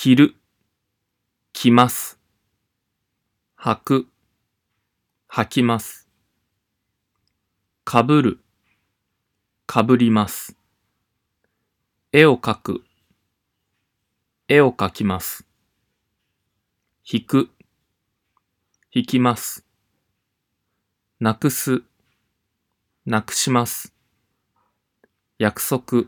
着る、着ます。履く、履きます。かぶる、かぶります。絵を描く、絵を描きます。引く、引きます。なくす、なくします。約束、